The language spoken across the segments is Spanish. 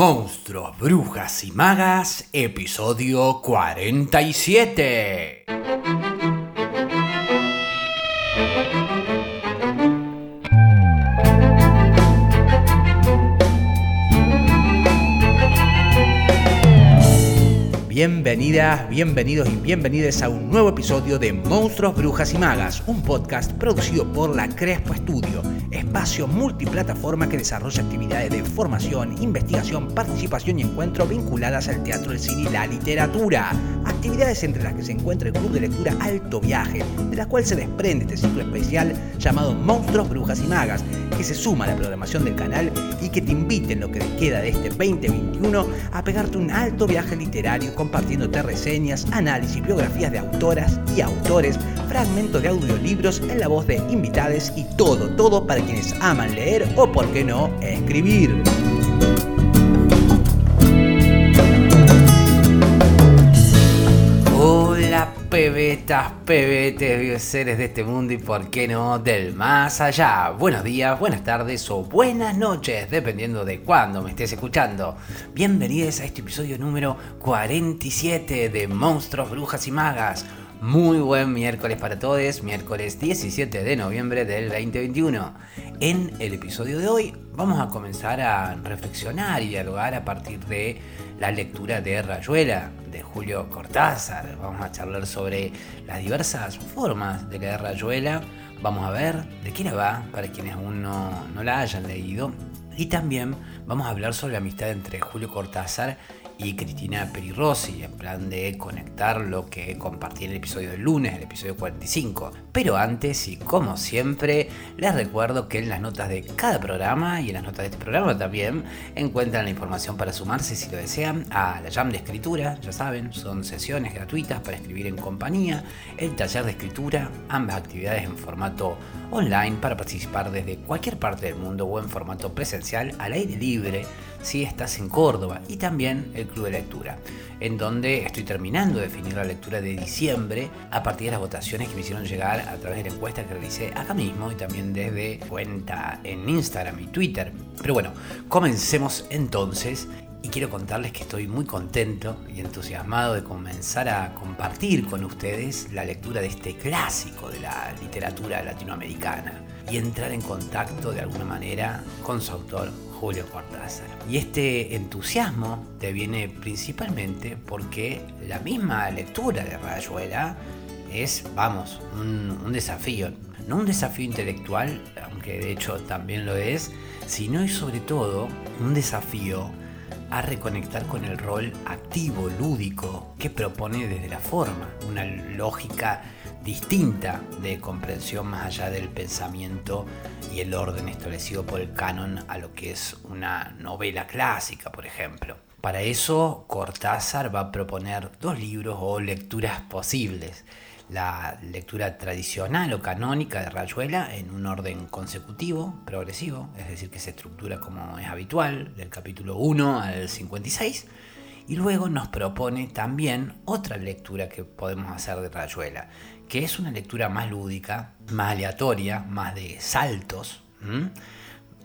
Monstruos, Brujas y Magas, episodio 47. Bienvenidas, bienvenidos y bienvenidas a un nuevo episodio de Monstruos, Brujas y Magas, un podcast producido por la Crespo Studio, espacio multiplataforma que desarrolla actividades de formación, investigación, participación y encuentro vinculadas al teatro, el cine y la literatura. Actividades entre las que se encuentra el club de lectura Alto Viaje, de la cual se desprende este ciclo especial llamado Monstruos, Brujas y Magas, que se suma a la programación del canal y que te invite en lo que te queda de este 2021 a pegarte un alto viaje literario compartiéndote reseñas, análisis, biografías de autoras y autores, fragmentos de audiolibros en la voz de invitades y todo, todo para quienes aman leer o, por qué no, escribir. pebetas, pebetes, seres de este mundo y por qué no del más allá. Buenos días, buenas tardes o buenas noches, dependiendo de cuándo me estés escuchando. Bienvenidos a este episodio número 47 de Monstruos, Brujas y Magas. Muy buen miércoles para todos, miércoles 17 de noviembre del 2021. En el episodio de hoy vamos a comenzar a reflexionar y dialogar a partir de la lectura de Rayuela, de Julio Cortázar. Vamos a charlar sobre las diversas formas de leer Rayuela. Vamos a ver de qué va para quienes aún no, no la hayan leído. Y también vamos a hablar sobre la amistad entre Julio Cortázar y Cristina Perirossi, en plan de conectar lo que compartí en el episodio del lunes, el episodio 45. Pero antes, y como siempre, les recuerdo que en las notas de cada programa y en las notas de este programa también encuentran la información para sumarse si lo desean a la Jam de Escritura, ya saben, son sesiones gratuitas para escribir en compañía, el taller de escritura, ambas actividades en formato online para participar desde cualquier parte del mundo o en formato presencial al aire libre si estás en Córdoba y también el Club de Lectura, en donde estoy terminando de definir la lectura de diciembre a partir de las votaciones que me hicieron llegar a través de la encuesta que realicé acá mismo y también desde cuenta en Instagram y Twitter. Pero bueno, comencemos entonces y quiero contarles que estoy muy contento y entusiasmado de comenzar a compartir con ustedes la lectura de este clásico de la literatura latinoamericana y entrar en contacto de alguna manera con su autor Julio Cortázar. Y este entusiasmo te viene principalmente porque la misma lectura de Rayuela es, vamos, un, desafío. No un desafío intelectual, aunque de hecho también lo es, sino y sobre todo un desafío a reconectar con el rol activo, lúdico, que propone desde la forma, una lógica distinta de comprensión más allá del pensamiento y el orden establecido por el canon a lo que es una novela clásica, por ejemplo. Para eso, Cortázar va a proponer dos libros o lecturas posibles. La lectura tradicional o canónica de Rayuela en un orden consecutivo, progresivo, es decir, que se estructura como es habitual, del capítulo 1 al 56, y luego nos propone también otra lectura que podemos hacer de Rayuela, que es una lectura más lúdica, más aleatoria, más de saltos.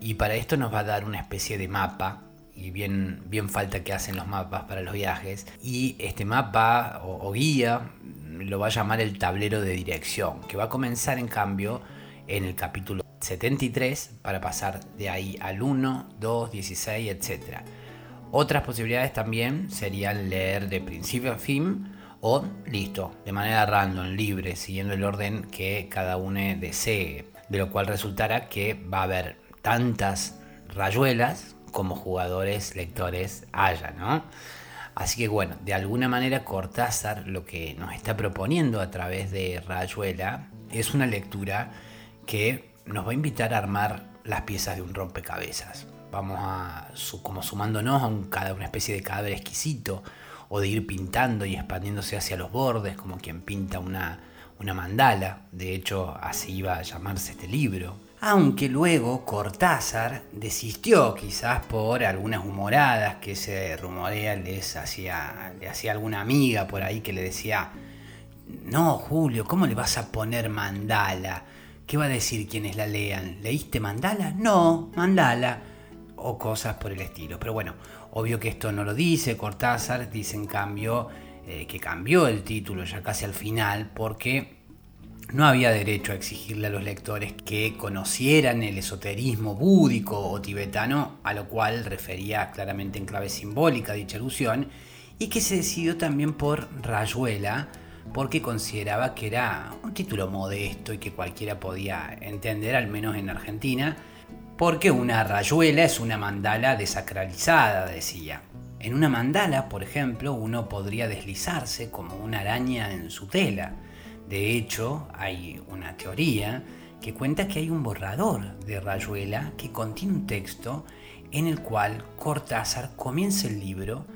Y para esto nos va a dar una especie de mapa, y bien, bien falta que hacen los mapas para los viajes. Y este mapa o, guía lo va a llamar el tablero de dirección, que va a comenzar en cambio en el capítulo 73 para pasar de ahí al 1, 2, 16, etc. Otras posibilidades también serían leer de principio a fin o listo, de manera random, libre, siguiendo el orden que cada uno desee, de lo cual resultará que va a haber tantas rayuelas como jugadores, lectores haya, ¿no? Así que bueno, de alguna manera Cortázar lo que nos está proponiendo a través de Rayuela es una lectura que nos va a invitar a armar las piezas de un rompecabezas. Vamos a, como sumándonos a un, cada una especie de cadáver exquisito, o de ir pintando y expandiéndose hacia los bordes, como quien pinta una, una mandala. De hecho, así iba a llamarse este libro. Aunque luego Cortázar desistió quizás por algunas humoradas que se rumorea les hacía, le hacía alguna amiga por ahí que le decía, no Julio, ¿cómo le vas a poner mandala? ¿Qué va a decir quienes la lean? ¿Leíste mandala? No, mandala. O cosas por el estilo. Pero bueno, obvio que esto no lo dice Cortázar, dice en cambio eh, que cambió el título ya casi al final porque no había derecho a exigirle a los lectores que conocieran el esoterismo búdico o tibetano, a lo cual refería claramente en clave simbólica dicha alusión, y que se decidió también por Rayuela, porque consideraba que era un título modesto y que cualquiera podía entender, al menos en Argentina, porque una rayuela es una mandala desacralizada, decía. En una mandala, por ejemplo, uno podría deslizarse como una araña en su tela. De hecho, hay una teoría que cuenta que hay un borrador de Rayuela que contiene un texto en el cual Cortázar comienza el libro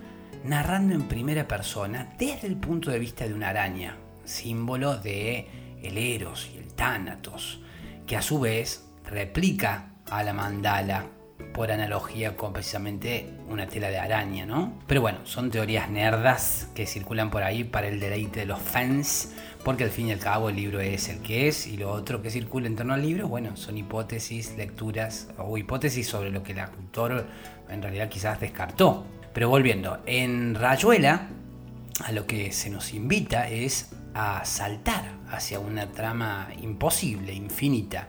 narrando en primera persona desde el punto de vista de una araña, símbolo de el Eros y el Tánatos, que a su vez replica a la mandala por analogía con precisamente una tela de araña, ¿no? Pero bueno, son teorías nerdas que circulan por ahí para el deleite de los fans, porque al fin y al cabo el libro es el que es y lo otro que circula en torno al libro, bueno, son hipótesis, lecturas o hipótesis sobre lo que el autor en realidad quizás descartó. Pero volviendo, en Rayuela a lo que se nos invita es a saltar hacia una trama imposible, infinita,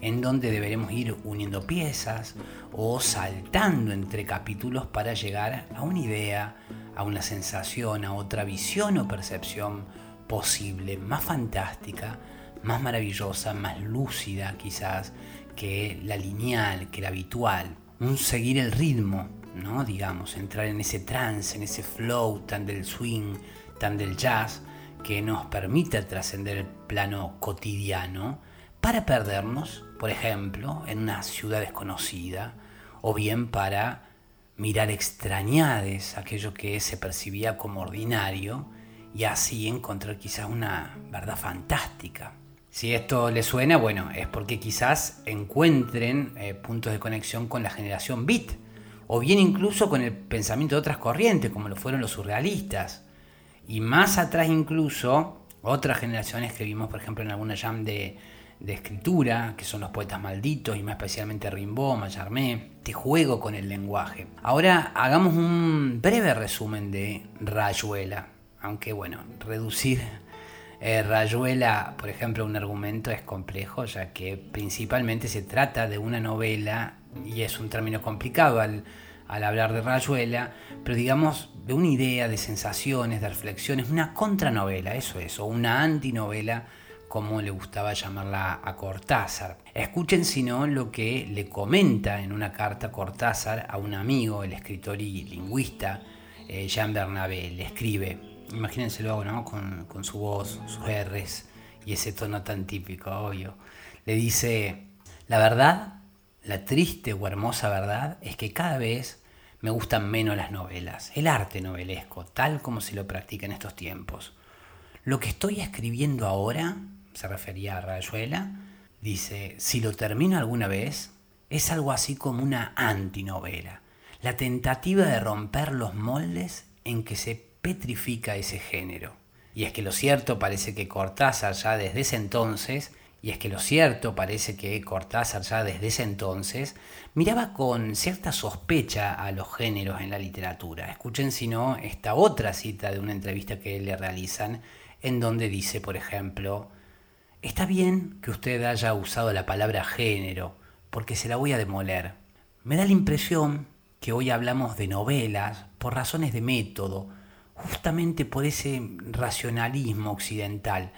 en donde deberemos ir uniendo piezas o saltando entre capítulos para llegar a una idea, a una sensación, a otra visión o percepción posible, más fantástica, más maravillosa, más lúcida quizás que la lineal, que la habitual. Un seguir el ritmo, ¿no? Digamos, entrar en ese trance, en ese flow tan del swing, tan del jazz, que nos permite trascender el plano cotidiano para perdernos, por ejemplo, en una ciudad desconocida, o bien para mirar extrañades aquello que se percibía como ordinario y así encontrar quizás una verdad fantástica. Si esto les suena, bueno, es porque quizás encuentren eh, puntos de conexión con la generación beat, o bien incluso con el pensamiento de otras corrientes, como lo fueron los surrealistas. Y más atrás incluso, otras generaciones que vimos, por ejemplo, en alguna jam de, de escritura, que son los poetas malditos, y más especialmente Rimbaud, Mallarmé, te juego con el lenguaje. Ahora hagamos un breve resumen de Rayuela, aunque bueno, reducir eh, Rayuela, por ejemplo, un argumento es complejo, ya que principalmente se trata de una novela, y es un término complicado al, al hablar de Rayuela, pero digamos de una idea, de sensaciones, de reflexiones, una contranovela, eso es, o una antinovela como le gustaba llamarla a Cortázar. Escuchen si no lo que le comenta en una carta Cortázar a un amigo, el escritor y lingüista eh, Jean Bernabé. Le escribe, imagínenselo ¿no? con, con su voz, sus R's y ese tono tan típico, obvio. Le dice, la verdad, la triste o hermosa verdad es que cada vez me gustan menos las novelas, el arte novelesco, tal como se lo practica en estos tiempos. Lo que estoy escribiendo ahora se refería a Rayuela, dice, si lo termino alguna vez, es algo así como una antinovela, la tentativa de romper los moldes en que se petrifica ese género. Y es que lo cierto parece que Cortázar ya desde ese entonces, y es que lo cierto parece que Cortázar ya desde ese entonces miraba con cierta sospecha a los géneros en la literatura. Escuchen si no esta otra cita de una entrevista que le realizan, en donde dice, por ejemplo, Está bien que usted haya usado la palabra género, porque se la voy a demoler. Me da la impresión que hoy hablamos de novelas por razones de método, justamente por ese racionalismo occidental.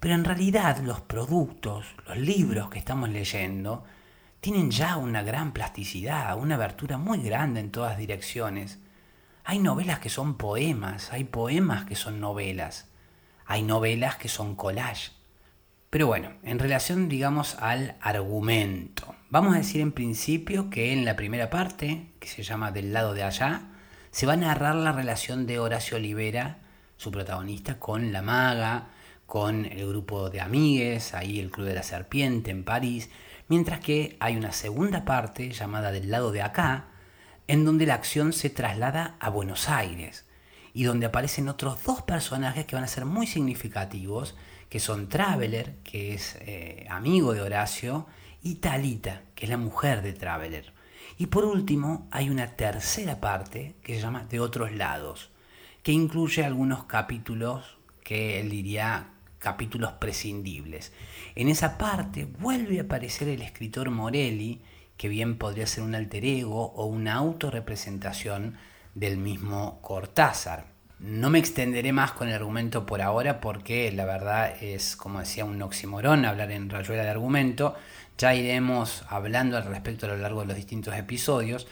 Pero en realidad los productos, los libros que estamos leyendo, tienen ya una gran plasticidad, una abertura muy grande en todas direcciones. Hay novelas que son poemas, hay poemas que son novelas, hay novelas que son collage. Pero bueno, en relación, digamos, al argumento. Vamos a decir en principio que en la primera parte, que se llama Del lado de allá, se va a narrar la relación de Horacio Olivera, su protagonista, con la maga, con el grupo de amigues, ahí el Club de la Serpiente en París, mientras que hay una segunda parte llamada Del lado de acá, en donde la acción se traslada a Buenos Aires y donde aparecen otros dos personajes que van a ser muy significativos que son Traveler, que es eh, amigo de Horacio, y Talita, que es la mujer de Traveler. Y por último, hay una tercera parte que se llama De otros lados, que incluye algunos capítulos que él diría capítulos prescindibles. En esa parte vuelve a aparecer el escritor Morelli, que bien podría ser un alter ego o una autorrepresentación del mismo Cortázar. No me extenderé más con el argumento por ahora porque la verdad es, como decía, un oximorón hablar en rayuela de argumento. Ya iremos hablando al respecto a lo largo de los distintos episodios,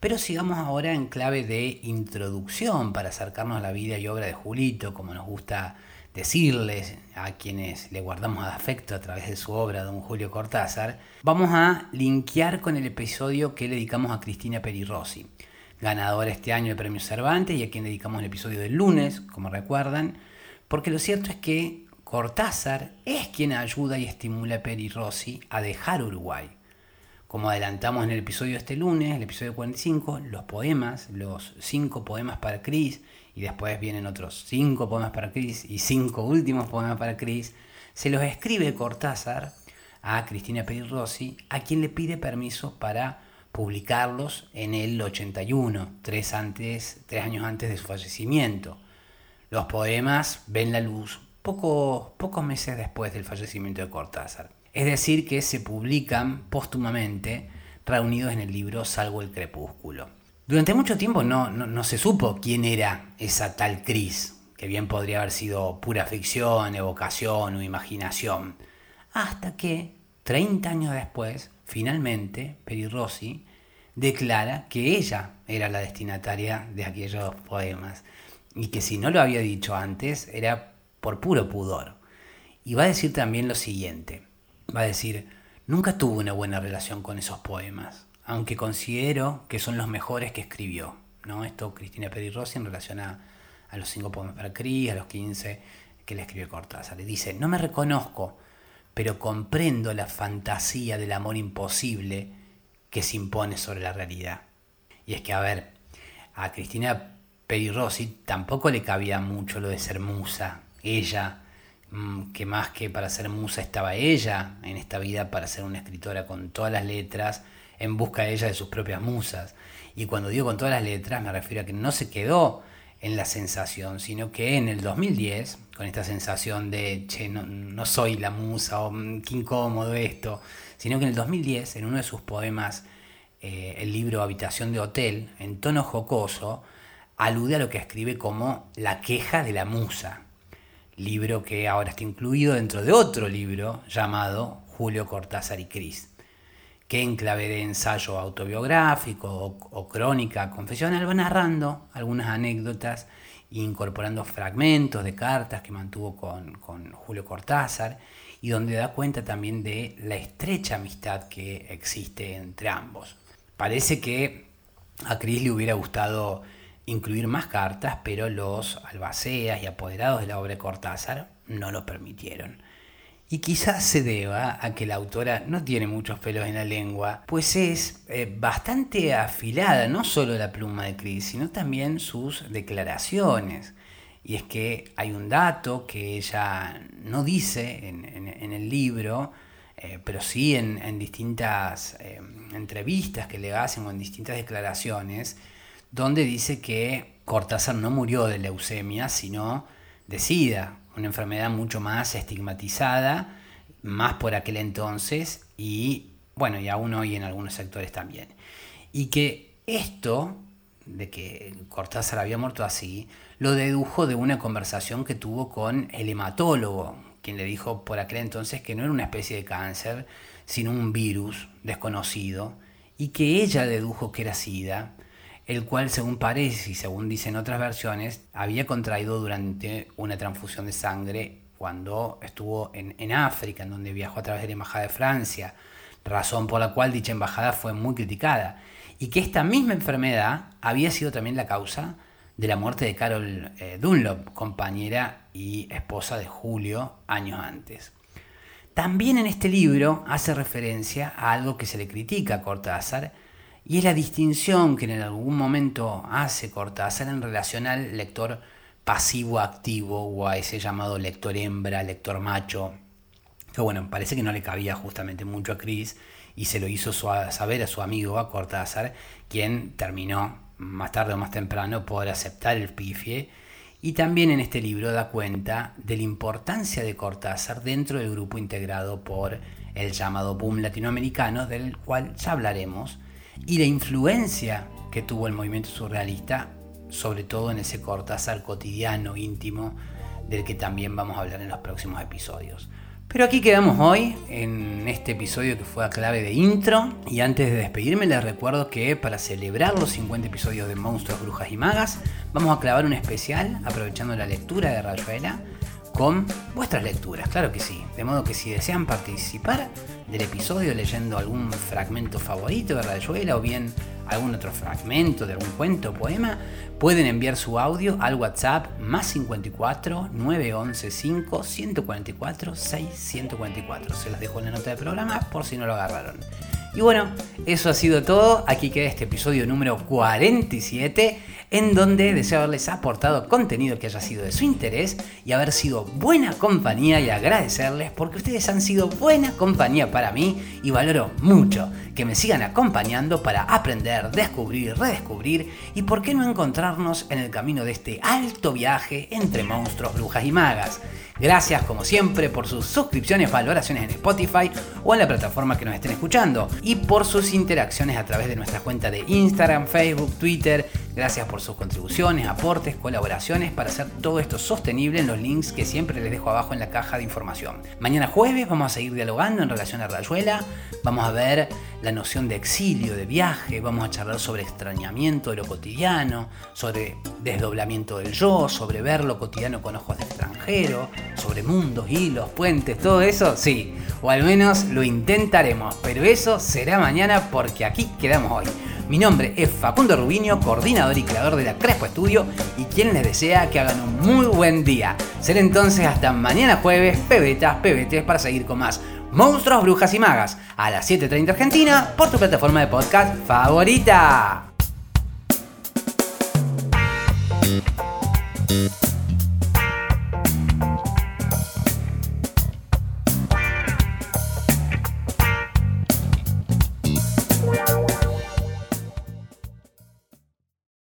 pero sigamos ahora en clave de introducción para acercarnos a la vida y obra de Julito, como nos gusta decirles a quienes le guardamos afecto a través de su obra, don Julio Cortázar, vamos a linkear con el episodio que le dedicamos a Cristina Perirossi, ganadora este año del Premio Cervantes y a quien dedicamos el episodio del lunes, como recuerdan, porque lo cierto es que Cortázar es quien ayuda y estimula a Perirossi a dejar Uruguay. Como adelantamos en el episodio este lunes, el episodio 45, los poemas, los cinco poemas para Cris, y después vienen otros cinco poemas para Cris y cinco últimos poemas para Cris, se los escribe Cortázar a Cristina Rossi, a quien le pide permiso para publicarlos en el 81, tres, antes, tres años antes de su fallecimiento. Los poemas ven la luz poco, pocos meses después del fallecimiento de Cortázar. Es decir, que se publican póstumamente reunidos en el libro Salvo el Crepúsculo. Durante mucho tiempo no, no, se supo quién era esa tal Cris, que bien podría haber sido pura ficción, evocación o imaginación, hasta que, 30 años después, finalmente, Peri Rossi declara que ella era la destinataria de aquellos poemas y que si no lo había dicho antes era por puro pudor. Y va a decir también lo siguiente, va a decir, nunca tuve una buena relación con esos poemas aunque considero que son los mejores que escribió. ¿no? Esto Cristina Peri Rossi en relación a, los cinco poemas para Cris, a los 15 que le escribió Cortázar. Le dice, no me reconozco, pero comprendo la fantasía del amor imposible que se impone sobre la realidad. Y es que, a ver, a Cristina Peri Rossi tampoco le cabía mucho lo de ser musa. Ella, mm, que más que para ser musa estaba ella en esta vida para ser una escritora con todas las letras, en busca de ella de sus propias musas. Y cuando digo con todas las letras me refiero a que no se quedó en la sensación, sino que en el 2010, con esta sensación de, che, no, soy la musa o mm, qué incómodo esto, sino que en el 2010, en uno de sus poemas, eh, el libro Habitación de Hotel, en tono jocoso, alude a lo que escribe como La queja de la musa, libro que ahora está incluido dentro de otro libro llamado Julio Cortázar y Cris que en clave de ensayo autobiográfico o, crónica confesional va narrando algunas anécdotas e incorporando fragmentos de cartas que mantuvo con, con Julio Cortázar y donde da cuenta también de la estrecha amistad que existe entre ambos. Parece que a Cris le hubiera gustado incluir más cartas, pero los albaceas y apoderados de la obra de Cortázar no lo permitieron. Y quizás se deba a que la autora no tiene muchos pelos en la lengua, pues es eh, bastante afilada, no solo la pluma de Chris, sino también sus declaraciones. Y es que hay un dato que ella no dice en, el libro, eh, pero sí en, distintas eh, entrevistas que le hacen o en distintas declaraciones, donde dice que Cortázar no murió de leucemia, sino de SIDA, una enfermedad mucho más estigmatizada, más por aquel entonces y bueno, y aún hoy en algunos sectores también. Y que esto, de que Cortázar había muerto así, lo dedujo de una conversación que tuvo con el hematólogo, quien le dijo por aquel entonces que no era una especie de cáncer, sino un virus desconocido, y que ella dedujo que era SIDA, el cual según parece y según dicen otras versiones, había contraído durante una transfusión de sangre cuando estuvo en, en, África, en donde viajó a través de la Embajada de Francia, razón por la cual dicha embajada fue muy criticada, y que esta misma enfermedad había sido también la causa de la muerte de Carol eh, Dunlop, compañera y esposa de Julio años antes. También en este libro hace referencia a algo que se le critica a Cortázar, y es la distinción que en algún momento hace Cortázar en relación al lector pasivo-activo o a ese llamado lector hembra, lector macho, que bueno, parece que no le cabía justamente mucho a Chris y se lo hizo saber a su amigo, a Cortázar, quien terminó más tarde o más temprano por aceptar el pifie. Y también en este libro da cuenta de la importancia de Cortázar dentro del grupo integrado por el llamado boom latinoamericano, del cual ya hablaremos, y la influencia que tuvo el movimiento surrealista, sobre todo en ese Cortázar cotidiano, íntimo, del que también vamos a hablar en los próximos episodios. Pero aquí quedamos hoy en este episodio que fue a clave de intro. Y antes de despedirme les recuerdo que para celebrar los 50 episodios de Monstruos, Brujas y Magas, vamos a clavar un especial aprovechando la lectura de Rayuela con vuestras lecturas, claro que sí. De modo que si desean participar del episodio leyendo algún fragmento favorito de Rayuela o bien algún otro fragmento de algún cuento o poema, pueden enviar su audio al WhatsApp más 54 911 5 144 6 144. Se los dejo en la nota de programa por si no lo agarraron. Y bueno, eso ha sido todo. Aquí queda este episodio número 47 en donde deseo haberles aportado contenido que haya sido de su interés y haber sido buena compañía y agradecerles porque ustedes han sido buena compañía para mí y valoro mucho que me sigan acompañando para aprender, descubrir, redescubrir y por qué no encontrarnos en el camino de este alto viaje entre monstruos, brujas y magas. Gracias como siempre por sus suscripciones, valoraciones en Spotify o en la plataforma que nos estén escuchando y por sus interacciones a través de nuestra cuenta de Instagram, Facebook, Twitter. Gracias por sus contribuciones, aportes, colaboraciones para hacer todo esto sostenible en los links que siempre les dejo abajo en la caja de información. Mañana jueves vamos a seguir dialogando en relación a Rayuela, vamos a ver la noción de exilio, de viaje, vamos a charlar sobre extrañamiento de lo cotidiano, sobre desdoblamiento del yo, sobre ver lo cotidiano con ojos de extranjero, sobre mundos, hilos, puentes, todo eso, sí, o al menos lo intentaremos, pero eso será mañana porque aquí quedamos hoy. Mi nombre es Facundo Rubinio, coordinador y creador de la Crespo Estudio y quien les desea que hagan un muy buen día. Será entonces hasta mañana jueves, pebetas, pebetes, para seguir con más Monstruos, Brujas y Magas a las 7.30 Argentina por tu plataforma de podcast favorita.